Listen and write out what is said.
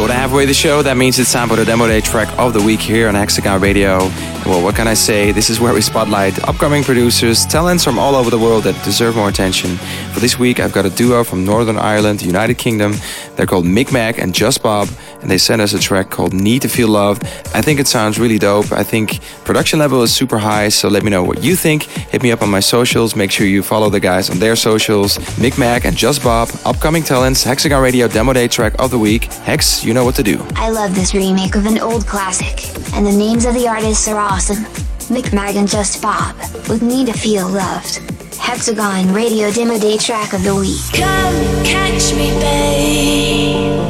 So we're halfway the show. That means it's time for the demo day track of the week here on Hexagon Radio. Well, what can I say? This is where we spotlight upcoming producers, talents from all over the world that deserve more attention. For this week, I've got a duo from Northern Ireland, United Kingdom. They're called Mick Mag and Just Bob, and they sent us a track called Need to Feel Loved. I think it sounds really dope. I think production level is super high, so let me know what you think. Hit me up on my socials. Make sure you follow the guys on their socials. Mick Mag and Just Bob, upcoming talents, Hexagon Radio Demo Day track of the week. Hex, you know what to do. I love this remake of an old classic, and the names of the artists are awesome. Mick Mag and Just Bob, with Need to Feel Loved. Hexagon Radio Demo Day track of the week. Come catch me, babe.